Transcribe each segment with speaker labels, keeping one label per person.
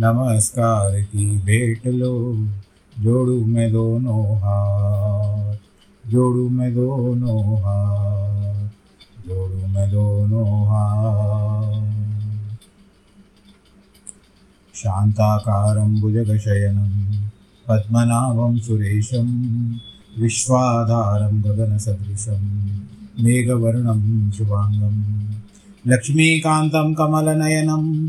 Speaker 1: नमस्कार की भेंट लो, जोड़ू मैं दोनों हाथ, जोड़ू मैं दोनों हाथ, जोड़ू मैं दोनों हाथ। शान्ताकारं भुजगशयनं, पद्मनाभं सुरेशं, विश्वाधारं गगनसदृशं, मेघवर्णं शुभाङ्गं, लक्ष्मीकान्तं कमलनयनं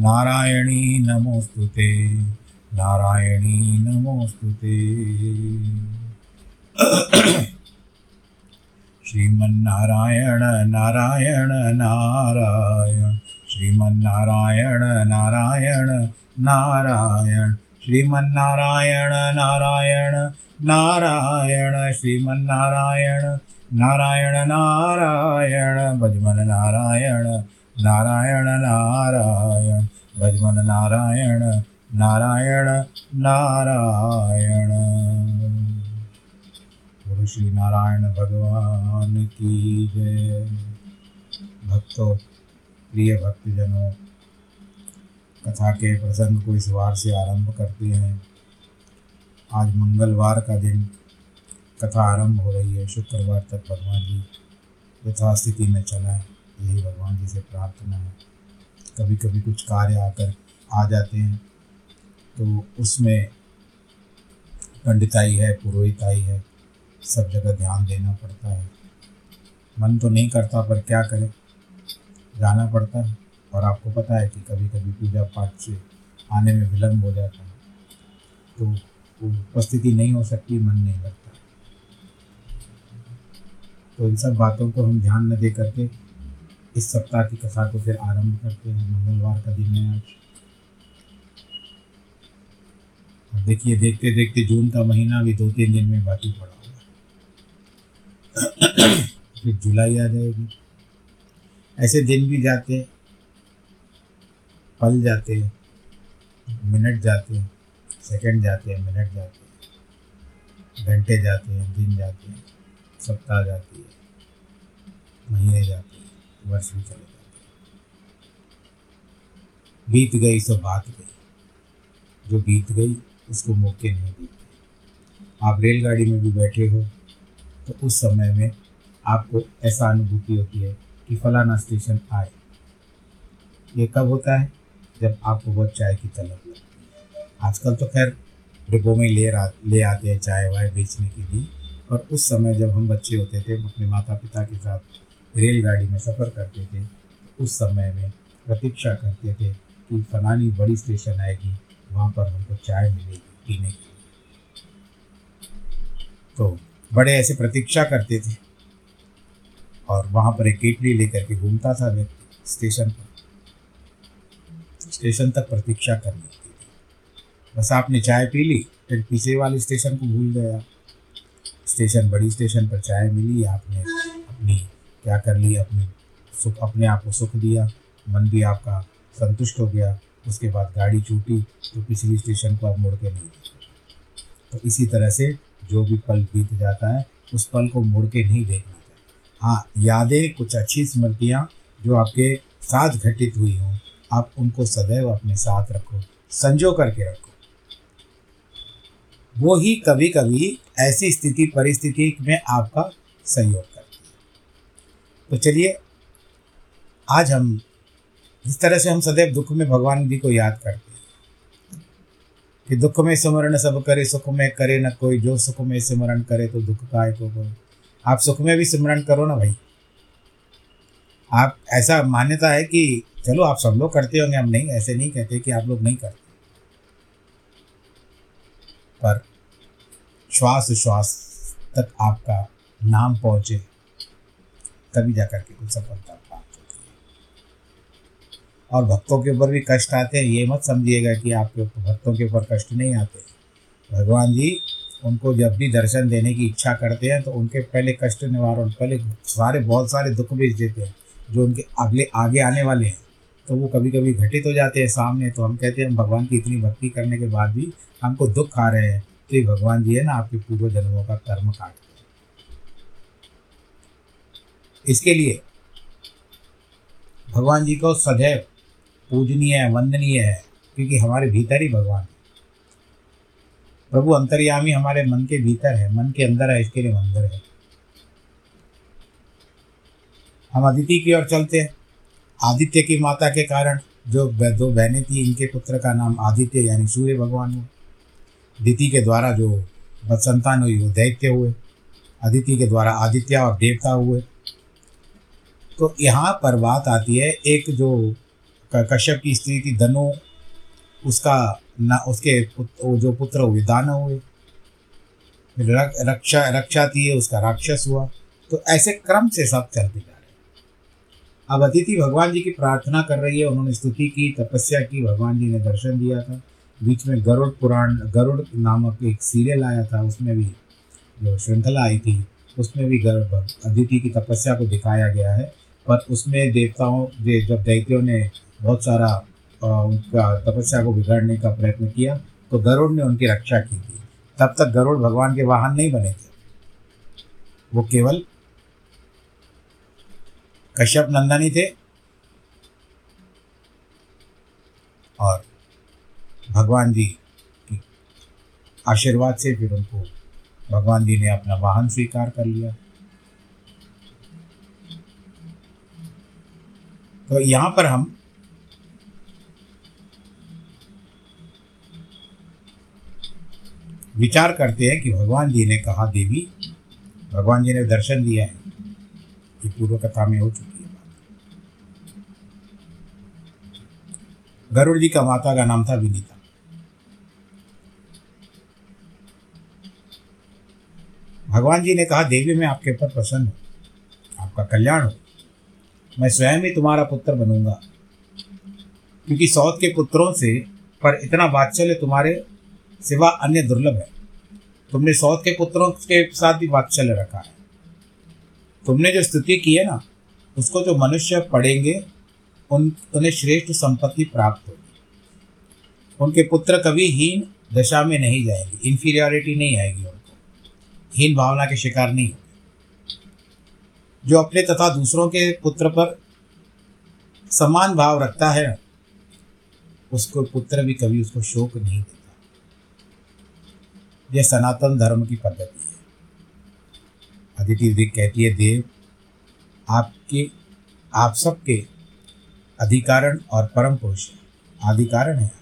Speaker 1: नारायणी नमोऽस्तु ते। नारायणी नमोऽस्तु ते। श्रीमन्नारायण नारायण नारायण। श्रीमन्नारायण नारायण नारायण। श्रीमन्नारायण नारायण नारायण। श्रीमन्नारायण नारायण नारायण। भजमन नारायण। नारायण नारायण। भजमन नारायण नारायण नारायण। गुरु श्री नारायण भगवान की जय। भक्तों, प्रिय भक्तजनों, कथा के प्रसंग को इस वार से आरंभ करते हैं। आज मंगलवार का दिन कथा आरंभ हो रही है। शुक्रवार तक भगवान जी यथास्थिति में चला। है यही भगवान जी से प्रार्थना है। कभी कभी कुछ कार्य आकर आ जाते हैं तो उसमें पंडिताई है, पुरोहिताई है, सब जगह ध्यान देना पड़ता है। मन तो नहीं करता, पर क्या करें? जाना पड़ता है, और आपको पता है कि कभी कभी पूजा पाठ से आने में विलम्ब हो जाता है तो उपस्थिति नहीं हो सकती, मन नहीं लगता। तो इन सब बातों को हम ध्यान न दे करके इस सप्ताह की कथा को फिर आरंभ करते हैं। मंगलवार का दिन है आज। देखिए देखते देखते जून का महीना भी दो तीन दिन में बाकी पड़ा होगा। फिर जुलाई आ जाएगी। ऐसे दिन भी जाते पल जाते मिनट जाते सेकंड जाते हैं, मिनट जाते हैं। घंटे जाते हैं, दिन जाते हैं। सप्ताह जाती है। महीने जाते हैं। वर्ष चले जाते। बीत गई सो बात गई। जो बीत गई, उसको मौके नहीं देते आप रेलगाड़ी में भी बैठे हो तो उस समय में आपको ऐसा अनुभूति होती है कि फलाना स्टेशन आए। ये कब होता है? जब आपको बहुत चाय की तलब लगती है। आजकल तो खैर, डिब्बों में ले ले आते हैं चाय वाय बेचने के लिए। और उस समय जब हम बच्चे होते थे अपने माता पिता के साथ रेलगाड़ी में सफ़र करते थे, उस समय में प्रतीक्षा करते थे कि फलानी बड़ी स्टेशन आएगी, वहाँ पर हमको चाय मिलेगी पीने की तो बड़े ऐसे प्रतीक्षा करते थे और वहाँ पर एक केटली लेकर के घूमता था व्यक्ति स्टेशन पर। स्टेशन तक प्रतीक्षा करनी होती थी। बस आपने चाय पी ली, फिर पीछे वाले स्टेशन को भूल गया। स्टेशन, बड़ी स्टेशन पर चाय मिली, आपने अपनी क्या कर लिया अपने? सुख, अपने आप को सुख दिया, मन भी आपका संतुष्ट हो गया, उसके बाद गाड़ी छूटी तो पिछली स्टेशन को आप मुड़ के नहीं देखते तो इसी तरह से जो भी पल बीत जाता है, उस पल को मुड़ के नहीं देखना चाहिए। हाँ यादें, कुछ अच्छी स्मृतियाँ जो आपके साथ घटित हुई हों, आप उनको सदैव अपने साथ रखो, संजो करके रखो। वो ही कभी कभी ऐसी स्थिति, परिस्थिति में आपका सहयोग तो चलिए, आज हम जिस तरह से हम सदैव दुख में भगवान जी को याद करते हैं कि दुख में स्मरण सब करे, सुख में करे न कोई। जो सुख में स्मरण करे तो दुख का को कोई। आप सुख में भी स्मरण करो ना भाई। आप ऐसा मान्यता है कि चलो, आप सब लोग करते होंगे, हम नहीं, ऐसे नहीं कहते कि आप लोग नहीं करते। पर श्वास श्वास तक आपका नाम पहुँचे। तभी जा करके कुछ सफलता प्राप्त होती है। और भक्तों के ऊपर भी कष्ट आते हैं, ये मत समझिएगा कि आपके भक्तों के ऊपर कष्ट नहीं आते। भगवान जी, उनको जब भी दर्शन देने की इच्छा करते हैं तो उनके पहले कष्ट निवारण, पहले सारे, बहुत सारे दुख भेज देते हैं, जो उनके अगले आगे आने वाले हैं। तो वो कभी कभी घटित हो जाते हैं सामने तो हम कहते हैं, हम भगवान की इतनी भक्ति करने के बाद भी हमको दुख आ रहे हैं। तो ये भगवान जी है ना, आपके पूर्व जन्मों का कर्म काट इसके लिए भगवान जी को सदैव पूजनीय है, वंदनीय है, क्योंकि हमारे भीतर ही भगवान है। प्रभु अंतर्यामी हमारे मन के भीतर है, मन के अंदर है, इसके लिए मंदिर है। हम अदिति की ओर चलते हैं। आदित्य की माता के कारण जो दो बहनें थी, इनके पुत्र का नाम आदित्य, यानी सूर्य भगवान हुए। दिति के द्वारा जो संतान हुई, वो दैत्य हुए। अदिति के द्वारा आदित्य और देवता हुए। तो यहाँ पर बात आती है एक जो कश्यप की स्त्री थी धनु उसका ना उसके पुत्र, जो पुत्र हुए दानव हुए। रक्षा रक्षा थी उसका राक्षस हुआ। तो ऐसे क्रम से सब चलते जा रहे अब अतिथि भगवान जी की प्रार्थना कर रही है उन्होंने स्तुति की तपस्या की भगवान जी ने दर्शन दिया था। बीच में गरुड़ पुराण गरुड़ नामक एक सीरियल आया था उसमें भी जो श्रृंखला आई थी उसमें भी गरुड़ अदिति की तपस्या को दिखाया गया है। पर उसमें देवताओं जब दैत्यों ने बहुत सारा उनका तपस्या को बिगाड़ने का प्रयत्न किया तो गरुड़ ने उनकी रक्षा की थी। तब तक गरुड़ भगवान के वाहन नहीं बने थे। वो केवल कश्यप नंदनी थे और भगवान जी की आशीर्वाद से फिर उनको भगवान जी ने अपना वाहन स्वीकार कर लिया। तो यहाँ पर हम विचार करते हैं कि भगवान जी ने कहा, देवी, भगवान जी ने दर्शन दिया है ये पूर्व कथा में हो चुकी है गरुड़ जी का माता का नाम था विनीता। भगवान जी ने कहा, देवी, मैं आपके ऊपर प्रसन्न हूँ, आपका कल्याण हो। मैं स्वयं ही तुम्हारा पुत्र बनूँगा। क्योंकि सौत के पुत्रों से पर इतना वात्सल्य तुम्हारे सिवा अन्य दुर्लभ है। तुमने सौत के पुत्रों के साथ भी वात्सल्य रखा है। तुमने जो स्तुति की है ना, उसको जो मनुष्य पढ़ेंगे, उन, उन्हें श्रेष्ठ संपत्ति प्राप्त होगी। उनके पुत्र कभी हीन दशा में नहीं जाएँगे इन्फीरियोरिटी नहीं आएगी उनको। हीन भावना के शिकार नहीं होंगे। जो अपने तथा दूसरों के पुत्र पर समान भाव रखता है, उसको पुत्र भी कभी उसको शोक नहीं देता। यह सनातन धर्म की पद्धति है। अदिति दिक कहती है, देव, आपके, आप सबके अधिकारण और परम पुरुष आधिकारण है।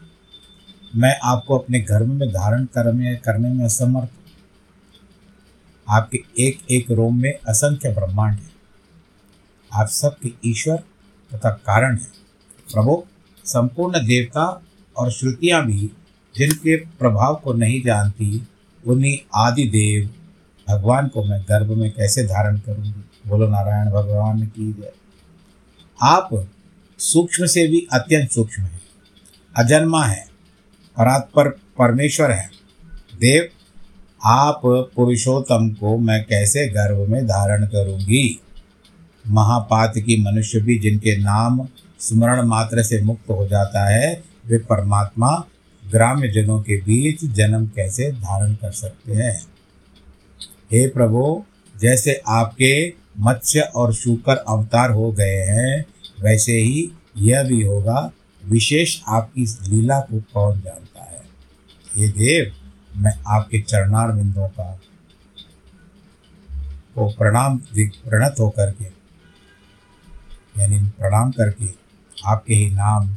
Speaker 1: मैं आपको अपने गर्भ में धारण करने करने में असमर्थ आपके एक एक रोम में असंख्य ब्रह्मांड है। आप सबके ईश्वर तथा कारण है। प्रभु, संपूर्ण देवता और श्रुतियाँ भी जिनके प्रभाव को नहीं जानती, उन्हीं आदि देव भगवान को मैं गर्भ में कैसे धारण करूँगी? बोलो, नारायण भगवान की जय। आप सूक्ष्म से भी अत्यंत सूक्ष्म हैं। अजन्मा है, परात्पर परमेश्वर है। देव आप पुरुषोत्तम को मैं कैसे गर्भ में धारण करूँगी? महापात की मनुष्य भी जिनके नाम स्मरण मात्र से मुक्त हो जाता है, वे परमात्मा ग्राम्य जनों के बीच जन्म कैसे धारण कर सकते हैं? हे प्रभु, जैसे आपके मत्स्य और शुकर अवतार हो गए हैं, वैसे ही यह भी होगा। विशेष आपकी लीला को कौन जानता है? हे देव मैं आपके चरणार बिंदों का को प्रणाम प्रणत होकर के, यानी प्रणाम करके आपके ही नाम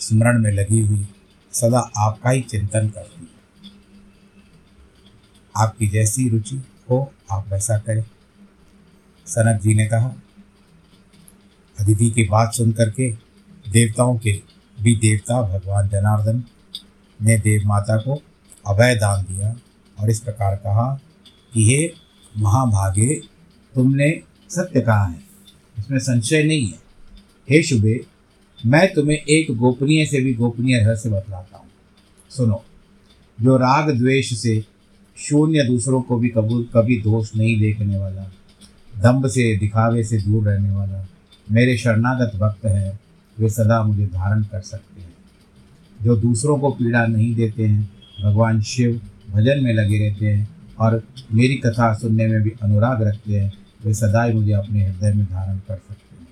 Speaker 1: स्मरण में लगी हुई सदा आपका ही चिंतन करती हूँ। आपकी जैसी रुचि हो, आप वैसा करें। सनक जी ने कहा, अदिति की बात सुन करके देवताओं के भी देवता भगवान जनार्दन ने देव माता को अभय दान दिया और इस प्रकार कहा कि हे महाभागे, तुमने सत्य कहा है, इसमें संशय नहीं है। हे शुभे, मैं तुम्हें एक गोपनीय से भी गोपनीय रहस्य बतलाता हूँ। सुनो, जो राग द्वेष से शून्य दूसरों को भी कबूल, कभी दोष नहीं देखने वाला, दम्भ से, दिखावे से दूर रहने वाला, मेरे शरणागत भक्त हैं, वे सदा मुझे धारण कर सकते हैं। जो दूसरों को पीड़ा नहीं देते हैं भगवान शिव भजन में लगे रहते हैं और मेरी कथा सुनने में भी अनुराग रखते हैं, वे सदा ही मुझे अपने हृदय में धारण कर सकते हैं।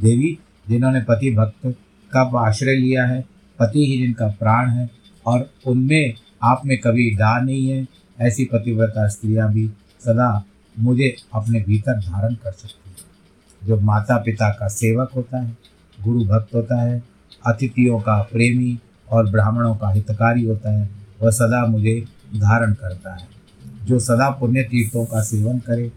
Speaker 1: देवी, जिन्होंने पति भक्त का आश्रय लिया है, पति ही जिनका प्राण है, और उनमें आप में कभी डा नहीं है, ऐसी पतिव्रता स्त्रियाँ भी सदा मुझे अपने भीतर धारण कर सकती हैं। जो माता पिता का सेवक होता है, गुरु भक्त होता है, अतिथियों का प्रेमी और ब्राह्मणों का हितकारी होता है वह सदा मुझे धारण करता है। जो सदा पुण्य तीर्थों का सेवन करे,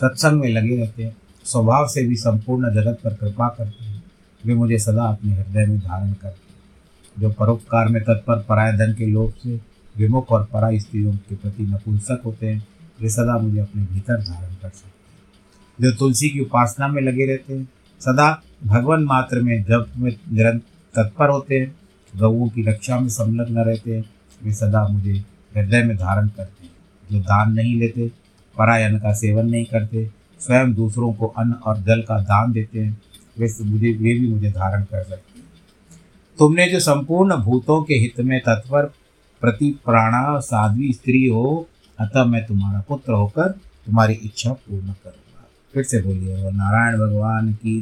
Speaker 1: सत्संग में लगे रहते हैं स्वभाव से भी संपूर्ण जगत पर कृपा करते हैं, वे मुझे सदा अपने हृदय में धारण करते हैं। जो परोपकार में तत्पर पराय धन के लोभ से विमुख और पराय स्त्रियों के प्रति नपुंसक होते हैं, वे सदा मुझे अपने भीतर धारण कर सकते हैं। जो तुलसी की उपासना में लगे रहते हैं, सदा भगवान मात्र में जब में निरंतर तत्पर होते हैं, गऊ की रक्षा में संलग्न रहते हैं वे सदा मुझे हृदय में धारण करते हैं। जो दान नहीं लेते पराय अन्न का सेवन नहीं करते, स्वयं दूसरों को अन्न और जल का दान देते हैं, वे मुझे, वे भी मुझे धारण कर सकते हैं। तुमने जो संपूर्ण भूतों के हित में तत्पर प्रति प्राणा साध्वी स्त्री हो, अतः मैं तुम्हारा पुत्र होकर तुम्हारी इच्छा पूर्ण करूँगा। फिर से बोलिए और नारायण भगवान की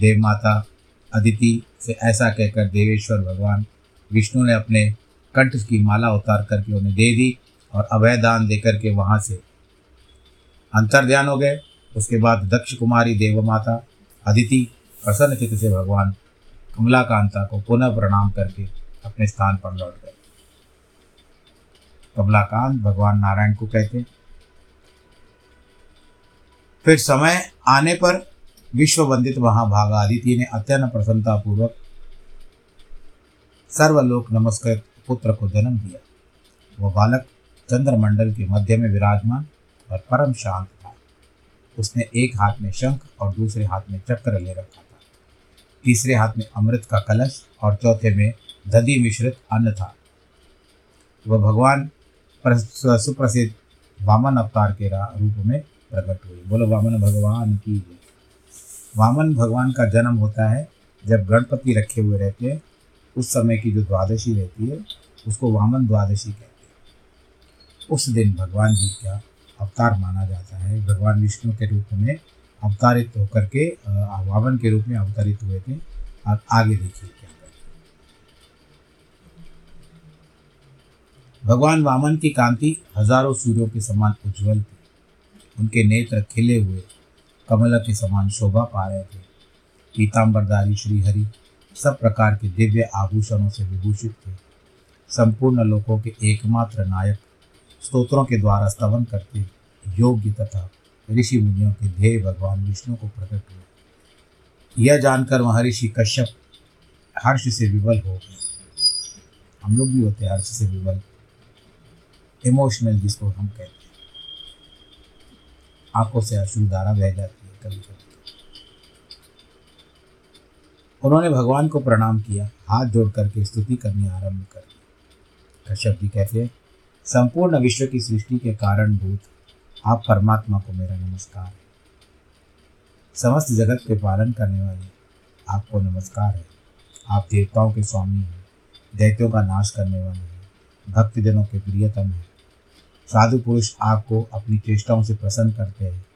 Speaker 1: देव माता अदिति से ऐसा कहकर देवेश्वर भगवान, विष्णु ने अपने कंठ की माला उतार करके उन्हें दे दी और अभय दान दे करके वहाँ से अंतर ध्यान हो गए। उसके बाद दक्ष कुमारी देव माता अदिति, प्रसन्न चित्त से भगवान कमलाकांता को पुनः प्रणाम करके अपने स्थान पर लौट गए। कमलाकांत भगवान नारायण को कहते फिर समय आने पर विश्व वंदित महाभागा आदित्य ने अत्यंत प्रसन्नता पूर्वक सर्वलोक नमस्कृत पुत्र को जन्म दिया। वह बालक चंद्रमंडल के मध्य में विराजमान और परम शांत था। उसने एक हाथ में शंख और दूसरे हाथ में चक्र ले रखा था। तीसरे हाथ में अमृत का कलश और चौथे में दधि मिश्रित अन्न था। वह भगवान सुप्रसिद्ध वामन अवतार के रूप में प्रकट हुई। बोलो, वामन भगवान की वामन भगवान का जन्म होता है जब गणपति रखे हुए रहते हैं उस समय की जो द्वादशी रहती है, उसको वामन द्वादशी कहते हैं। उस दिन भगवान जी का अवतार माना जाता है। भगवान विष्णु के रूप में अवतारित होकर के वामन के रूप में अवतरित हुए थे। और आगे देखिए क्या भगवान वामन की कांति हज़ारों सूर्यों के समान उज्जवल थी। उनके नेत्र खिले हुए कमल के समान शोभा पा रहे थे। पीताम्बरदारी श्रीहरि सब प्रकार के दिव्य आभूषणों से विभूषित थे। संपूर्ण लोकों के एकमात्र नायक स्तोत्रों के द्वारा स्तवन करते योग्य तथा ऋषि मुनियों के ध्येय भगवान विष्णु को प्रकट हुए। यह जानकर महर्षि कश्यप हर्ष से विवल हो गए। हम लोग भी होते हर्ष से विवल इमोशनल जिसको हम कहते हैं। आँखों से अश्रुधारा बह जाती है कभी कभी उन्होंने भगवान को प्रणाम किया, हाथ जोड़ करके स्तुति करनी आरंभ कर दी कश्यप जी कहते हैं, संपूर्ण विश्व की सृष्टि के कारणभूत आप परमात्मा को मेरा नमस्कार है। समस्त जगत के पालन करने वाले आपको नमस्कार है। आप देवताओं के स्वामी हैं, दैत्यों का नाश करने वाले हैं, भक्तजनों के प्रियतम हैं। साधु पुरुष आपको अपनी चेष्टाओं से प्रसन्न करते हैं।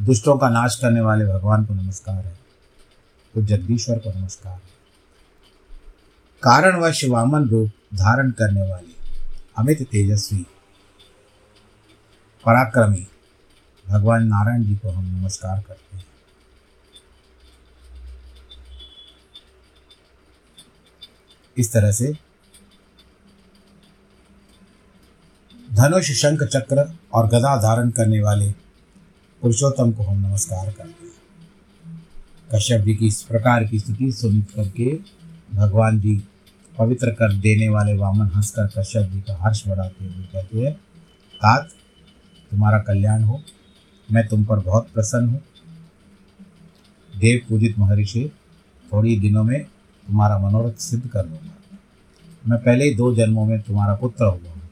Speaker 1: दुष्टों का नाश करने वाले भगवान को नमस्कार है। तो जगदीश्वर को नमस्कार। है कारणवश वामन रूप धारण करने वाले अमित तेजस्वी, पराक्रमी भगवान नारायण जी को हम नमस्कार करते हैं। इस तरह से धनुष, शंख, चक्र और गदा धारण करने वाले पुरुषोत्तम को हम नमस्कार करते हैं। कश्यप जी की इस प्रकार की स्थिति सुन करके भगवान जी पवित्र कर देने वाले वामन हंसकर कश्यप जी का हर्ष बढ़ाते हुए कहते हैं, तात, तुम्हारा कल्याण हो। मैं तुम पर बहुत प्रसन्न हूँ। देव पूजित महर्षि, थोड़ी दिनों में तुम्हारा मनोरथ सिद्ध कर लूँगा। मैं पहले ही दो जन्मों में तुम्हारा पुत्र हुआ हूँ।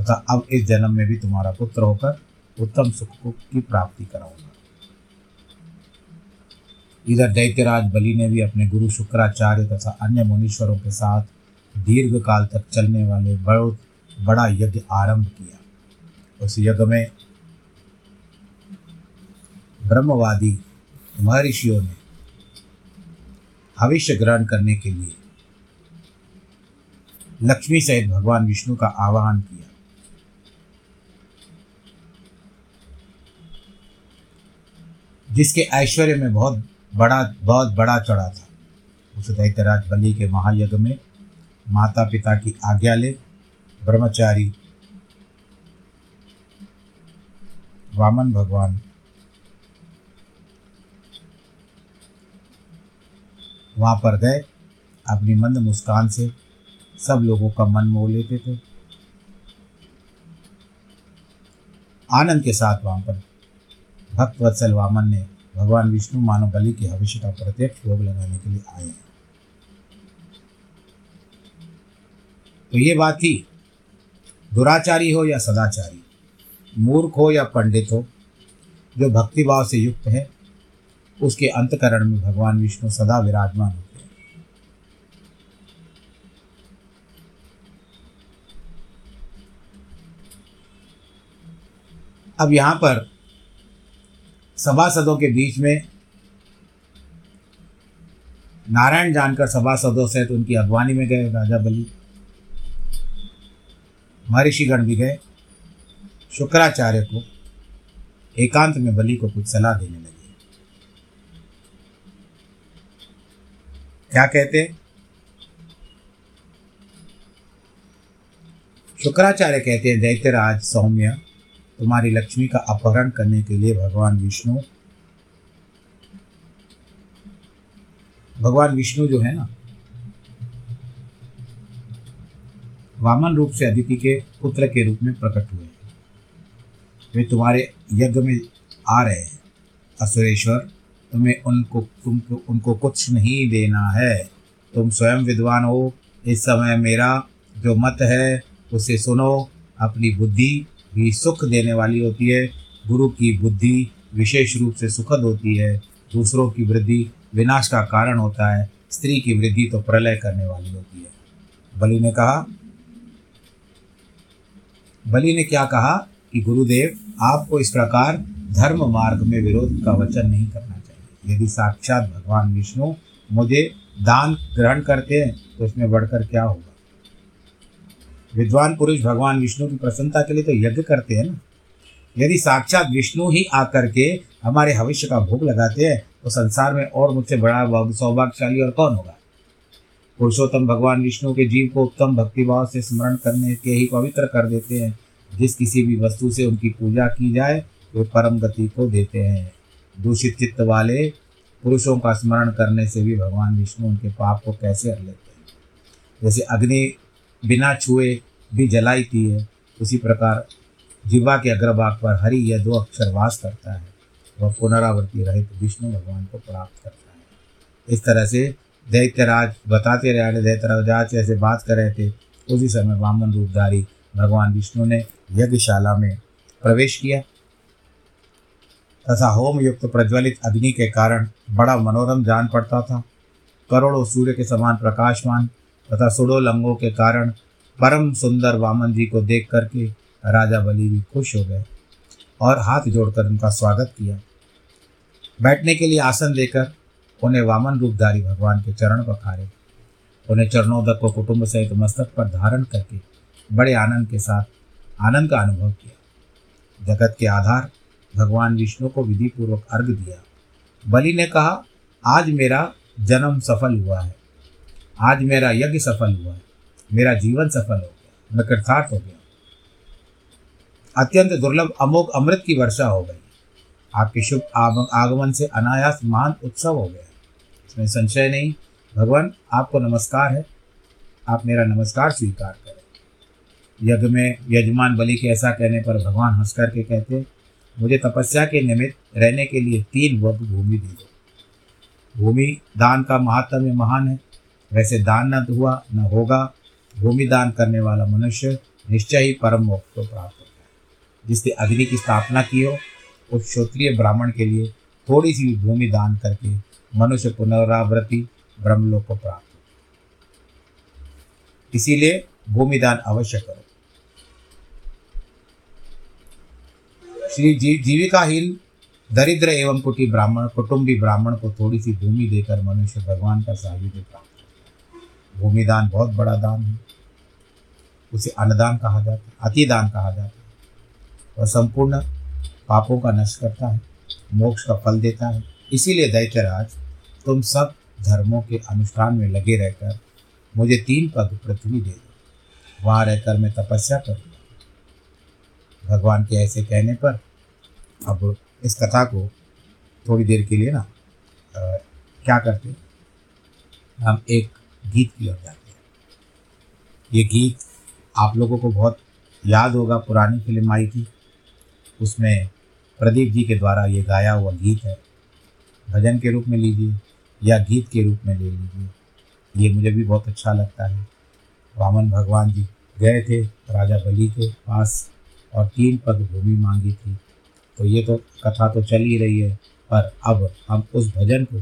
Speaker 1: तथा अब इस जन्म में भी तुम्हारा पुत्र होकर उत्तम सुख की प्राप्ति कराऊँगा। इधर दैत्यराज बलि ने भी अपने गुरु शुक्राचार्य तथा अन्य मुनीश्वरों के साथ दीर्घ काल तक चलने वाले बहुत बड़ा यज्ञ आरंभ किया। उस यज्ञ में ब्रह्मवादी महर्षियों ने भविष्य ग्रहण करने के लिए लक्ष्मी सहित भगवान विष्णु का आवाहन किया। जिसके ऐश्वर्य में बहुत बड़ा, बहुत बड़ा चढ़ा था। उस दैत्यराज बलि के महायज्ञ में माता पिता की आज्ञा ले, ब्रह्मचारी वामन भगवान वहाँ पर गए, अपनी मंद मुस्कान से सब लोगों का मन मोह लेते थे। आनंद के साथ वहाँ पर भक्त वत्सल वामन ने भगवान विष्णु मानव बलि के भविष्य का प्रत्यक्ष भोग लगाने के लिए आए हैं। तो ये बात थी। दुराचारी हो या सदाचारी, मूर्ख हो या पंडित हो, जो भक्तिभाव से युक्त है, उसके अंतकरण में भगवान विष्णु सदा विराजमान होते हैं। अब यहाँ पर सभासदों के बीच में नारायण जानकर सभासदों से तो उनकी अगवानी में गए राजा बलि। महर्षिगण भी गए। शुक्राचार्य को एकांत में बलि को कुछ सलाह देने लगे। क्या कहते? शुक्राचार्य कहते हैं, दैत्यराज सौम्य तुम्हारी लक्ष्मी का अपहरण करने के लिए भगवान विष्णु भगवान विष्णु जो है ना, वामन रूप से अदिति के पुत्र के रूप में प्रकट हुए वे तुम्हारे यज्ञ में आ रहे हैं। असुरेश्वर, तुम्हें उनको तुमको उनको कुछ नहीं देना है। तुम स्वयं विद्वान हो। इस समय मेरा जो मत है, उसे सुनो। अपनी बुद्धि भी सुख देने वाली होती है। गुरु की बुद्धि विशेष रूप से सुखद होती है। दूसरों की वृद्धि विनाश का कारण होता है। स्त्री की वृद्धि तो प्रलय करने वाली होती है। बलि ने कहा, बलि ने क्या कहा कि गुरुदेव, आपको इस प्रकार धर्म मार्ग में विरोध का वचन नहीं करना चाहिए। यदि साक्षात भगवान विष्णु मुझे दान ग्रहण करते हैं तो इसमें बढ़कर क्या होगा? विद्वान पुरुष भगवान विष्णु की प्रसन्नता के लिए तो यज्ञ करते हैं ना। यदि साक्षात विष्णु ही आकर के हमारे भविष्य का भोग लगाते हैं तो संसार में और मुझसे बड़ा सौभाग्यशाली और कौन होगा? पुरुषोत्तम भगवान विष्णु के जीव को उत्तम भक्तिभाव से स्मरण करने के ही पवित्र कर देते हैं। जिस किसी भी वस्तु से उनकी पूजा की जाए, वे परम गति को देते हैं। दूषित चित्त वाले पुरुषों का स्मरण करने से भी भगवान विष्णु उनके पाप को कैसे हर लेते हैं? जैसे अग्नि बिना छुए भी जलाती है। उसी प्रकार जीवा के अग्रभाग पर हरि यह दो अक्षर वास करता है। वह पुनरावृत्ति रहित विष्णु भगवान को प्राप्त करता है। इस तरह से दैत्यराज बताते रहे दैत्यराज ऐसे बात कर रहे थे। उसी समय वामन रूपधारी भगवान विष्णु ने यज्ञशाला में प्रवेश किया। तथा होम युक्त प्रज्वलित अग्नि के कारण बड़ा मनोरम जान पड़ता था। करोड़ों सूर्य के समान प्रकाशमान तथा सुडो लंगों के कारण परम सुंदर वामन जी को देख करके राजा बलि भी खुश हो गए और हाथ जोड़कर उनका स्वागत किया। बैठने के लिए आसन देकर उन्हें वामन रूपधारी भगवान के चरण पखारे। उन्हें चरणोदक को कुटुंब सहित मस्तक पर धारण करके बड़े आनंद के साथ आनंद का अनुभव किया। जगत के आधार भगवान विष्णु को विधि पूर्वक अर्घ दिया। बलि ने कहा, आज मेरा जन्म सफल हुआ है। आज मेरा यज्ञ सफल हुआ मेरा जीवन सफल हो गया मैं कृतार्थ हो गया अत्यंत दुर्लभ अमोघ अमृत की वर्षा हो गई आपके शुभ आगमन से अनायास महान उत्सव हो गया इसमें संशय नहीं, भगवान आपको नमस्कार है। आप मेरा नमस्कार स्वीकार करें। यज्ञ में यजमान बलि के ऐसा कहने पर भगवान हंस करके कहते, मुझे तपस्या के निमित्त रहने के लिए तीन वर्ग भूमि दी दो भूमि दान का महात्म्य महान है। वैसे दान न हुआ, न होगा। भूमि दान करने वाला मनुष्य निश्चय ही परम मोक्ष को प्राप्त होता है। जिसने अग्नि की स्थापना की हो, उस क्षत्रिय ब्राह्मण के लिए थोड़ी सी भूमि दान करके मनुष्य पुनरावृत्ति ब्रह्मलोक को प्राप्त हो। इसीलिए भूमिदान अवश्य करो। श्री जी जीविकाहीन दरिद्र एवं कुटी ब्राह्मण, कुटुंबी ब्राह्मण को थोड़ी सी भूमि देकर मनुष्य भगवान का साहित्य प्राप्त करता है भूमिदान बहुत बड़ा दान है। उसे अन्नदान कहा जाता है अतिदान कहा जाता है। वह संपूर्ण पापों का नष्ट करता है मोक्ष का फल देता है। इसीलिए दैत्यराज तुम सब धर्मों के अनुष्ठान में लगे रहकर मुझे तीन पद पृथ्वी दे दो। वहाँ रहकर मैं तपस्या करूँगा। भगवान के ऐसे कहने पर अब इस कथा को थोड़ी देर के लिए ना आ, क्या करते हम एक गीत की ओर जाते हैं। ये गीत आप लोगों को बहुत याद होगा, पुरानी फ़िल्म आई थी। उसमें प्रदीप जी के द्वारा ये गाया हुआ गीत है। भजन के रूप में लीजिए या गीत के रूप में ले लीजिए। ये मुझे भी बहुत अच्छा लगता है। वामन भगवान जी गए थे, राजा बलि के पास और तीन पद भूमि मांगी थी। तो ये तो कथा तो चल ही रही है, पर अब हम उस भजन को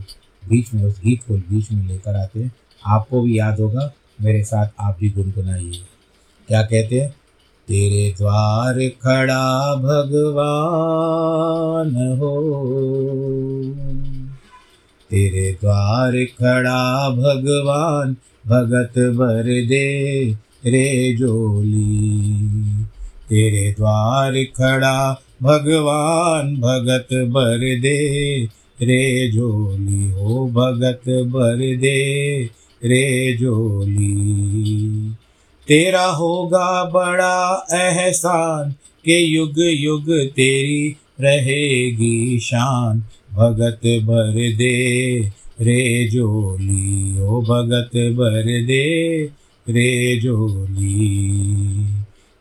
Speaker 1: बीच में, उस गीत को बीच में लेकर आते हैं। आपको भी याद होगा, मेरे साथ आप भी गुनगुनाइए। क्या कहते हैं? तेरे द्वार खड़ा भगवान हो। तेरे द्वार खड़ा भगवान, भगत भर दे रे जोली। तेरे द्वार खड़ा भगवान, भगत भर दे रे जोली। हो, भगत भर दे रे जोली। तेरा होगा बड़ा एहसान के युग युग तेरी रहेगी शान। भगत भर दे रे जोली, ओ भगत भर दे रे जोली।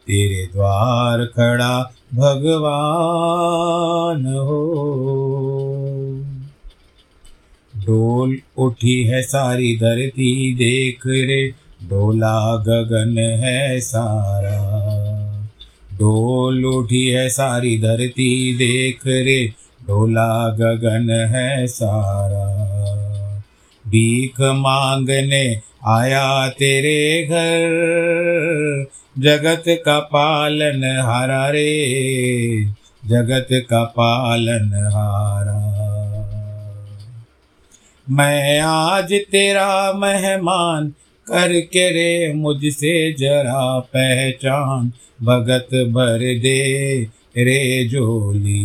Speaker 1: तेरे द्वार खड़ा भगवान हो। डोल उठी है सारी धरती, देख रे डोला गगन है सारा। डोल उठी है सारी धरती, देख रे डोला गगन है सारा। भीख मांगने आया तेरे घर, जगत का पालन हारा रे, जगत का पालन हारा। मैं आज तेरा मेहमान करके रे, मुझसे जरा पहचान। भगत भर दे रे जोली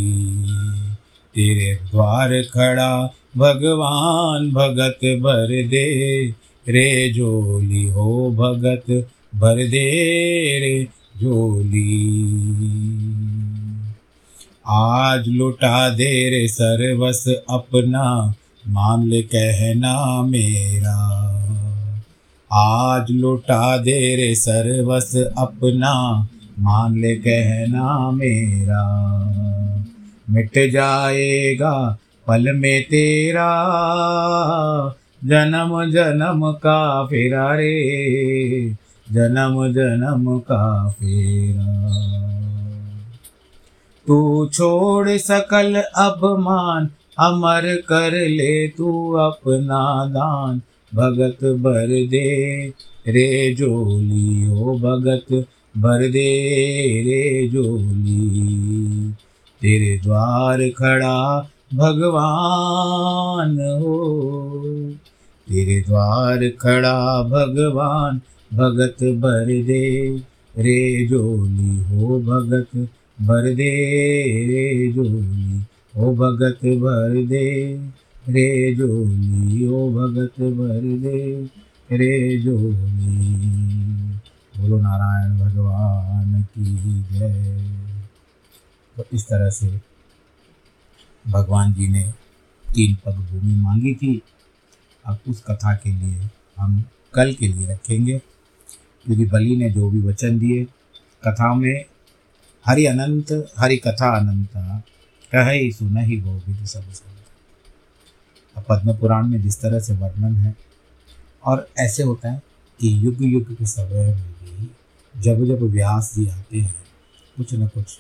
Speaker 1: तेरे द्वार खड़ा भगवान, भगत भर दे रे जोली हो भगत भर दे रे जोली आज लुटा दे रे सर्वस अपना मामले कहना मेरा। आज लुटा दे रे सर्वस अपना, मान ले कहना मेरा। मिट जाएगा पल में तेरा, जन्म जन्म का फेरा रे, जन्म जन्म का फेरा। तू छोड़ सकल अभमान अमर कर ले तू अपना दान। भगत भर दे रे जोली ओ भगत भर दे रे जोली। तेरे द्वार खड़ा भगवान हो। तेरे द्वार खड़ा भगवान, भगत भर दे रे जोली हो। भगत भर दे रे जोली। ओ भगत भर दे, रे जोली ओ भगत भर दे, रे जोली बोलो नारायण भगवान की जय। तो इस तरह से भगवान जी ने तीन पग भूमि मांगी थी। अब उस कथा के लिए हम कल के लिए रखेंगे, क्योंकि बलि ने जो भी वचन दिए कथा में हरि अनंत, हरि कथा अनंत कह ही सुन ही वो भी सब अब पद्म पुराण में जिस तरह से वर्णन है, और ऐसे होता है कि युग युग के समय में भी जब जब व्यास जी आते हैं, कुछ न कुछ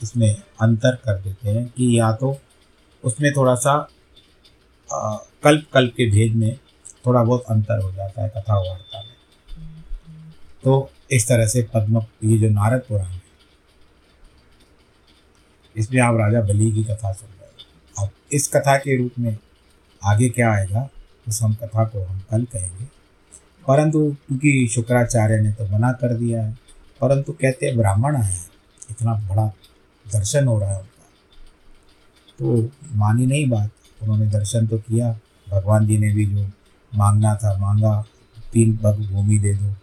Speaker 1: इसमें अंतर कर देते हैं कि या तो उसमें थोड़ा सा कल्प कल्प के भेद में थोड़ा बहुत अंतर हो जाता है कथा वार्ता में। तो इस तरह से पद्म, ये जो नारद पुराण इसमें आप राजा बलि की कथा सुन रहे अब इस कथा के रूप में आगे क्या आएगा, उस हम कथा को हम कल कहेंगे। परंतु क्योंकि शुक्राचार्य ने तो मना कर दिया है, परंतु कहते हैं ब्राह्मण आए हैं, इतना बड़ा दर्शन हो रहा है उनका। तो मानी नहीं बात, उन्होंने दर्शन तो किया, भगवान जी ने भी जो मांगना था मांगा, तीन पग भूमि दे दो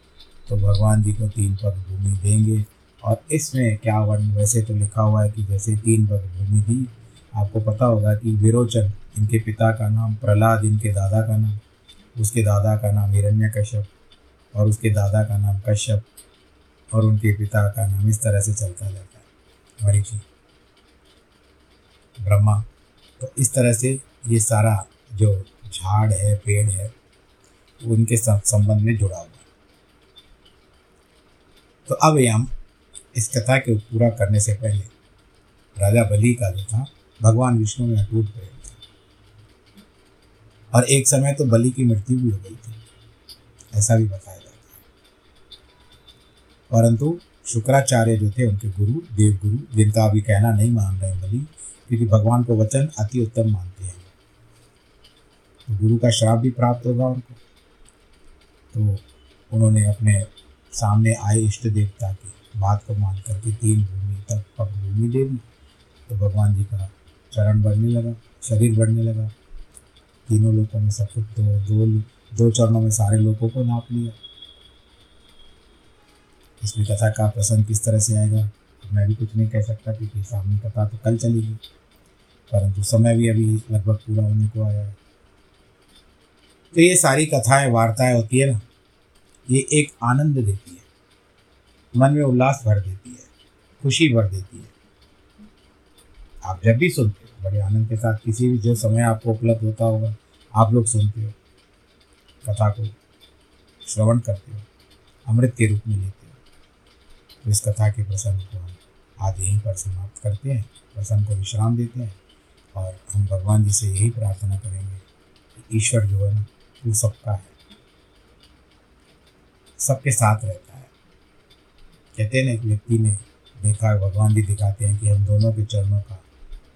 Speaker 1: तो भगवान जी को तीन पग भूमि देंगे। और इसमें क्या वर्ण वैसे तो लिखा हुआ है कि जैसे तीन पग भूमि थी। आपको पता होगा कि विरोचन, इनके पिता का नाम प्रहलाद, इनके दादा का नाम, उसके दादा का नाम हिरण्य कश्यप और उसके दादा का नाम कश्यप और उनके पिता का नाम इस तरह से चलता जाता है। मरीचि ब्रह्मा। तो इस तरह से ये सारा जो झाड़ है, पेड़ है, उनके संबंध में जुड़ा हुआ तो अब हम इस कथा के पूरा करने से पहले राजा बलि का जो था, भगवान विष्णु में अटूट प्रेम था। और एक समय तो बलि की मृत्यु भी हो गई थी। ऐसा भी बताया जाता है। परंतु शुक्राचार्य जो थे, उनके गुरु, देवगुरु, जिनका अभी कहना नहीं मान रहे बलि, क्योंकि भगवान को वचन अति उत्तम मानते हैं। तो गुरु का श्राप भी प्राप्त होगा उनको। तो उन्होंने अपने सामने आए इष्ट देवता की बात को मान करके तीन भूमि तक पग भूमि दे दी। तो भगवान जी का चरण बढ़ने लगा, शरीर बढ़ने लगा। तीनों लोगों में सब कुछ दो दो दो चरणों में सारे लोगों को नाप लिया। इसमें कथा का प्रसंग किस तरह से आएगा, मैं भी कुछ नहीं कह सकता क्योंकि सामने कथा तो कल चलेगी। परंतु समय भी अभी लगभग पूरा होने को आया है। तो ये सारी कथाएँ, वार्ताएँ होती है ना, ये एक आनंद देती है। मन में उल्लास भर देती है, खुशी भर देती है। आप जब भी सुनते हो, बड़े आनंद के साथ किसी भी जो समय आपको उपलब्ध होता होगा, आप लोग सुनते हो, कथा को श्रवण करते हो, अमृत के रूप में लेते हो। तो इस कथा के प्रसंग को हम आज यहीं पर समाप्त करते हैं, प्रसंग को विश्राम देते हैं और हम भगवान जी से यही प्रार्थना करेंगे कि ईश्वर जो है ना, वो सबका है, सबके साथ रहता है। कहते हैं ना एक व्यक्ति ने देखा है, भगवान भी दिखाते हैं कि हम दोनों के चरणों का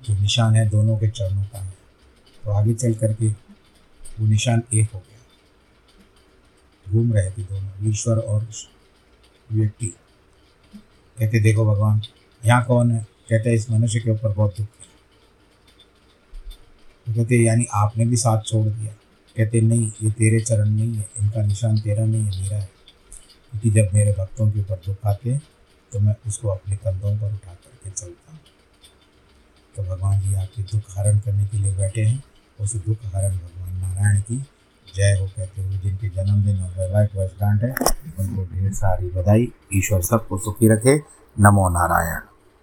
Speaker 1: जो निशान है, दोनों के चरणों का है। तो आगे चल करके वो निशान एक हो गया। घूम रहे थे दोनों, ईश्वर और व्यक्ति। कहते, देखो भगवान, यहाँ कौन है? कहते, इस मनुष्य के ऊपर बहुत दुख है। तो कहते, यानी आपने भी साथ छोड़ दिया? कहते, नहीं, ये तेरे चरण नहीं है, इनका निशान तेरा नहीं है, मेरा है। क्योंकि जब मेरे भक्तों के ऊपर दुख आते हैं तो मैं उसको अपने कंधों पर उठा करके चलता हूँ। तो भगवान जी आपके दुख हरण करने के लिए बैठे हैं। उस दुख हरण भगवान नारायण की जय हो कहते हुए जिनके जन्मदिन और वैवाहिक वर्षगांठ है, उनको ढेर सारी बधाई। ईश्वर सबको सुखी रखे। नमो नारायण।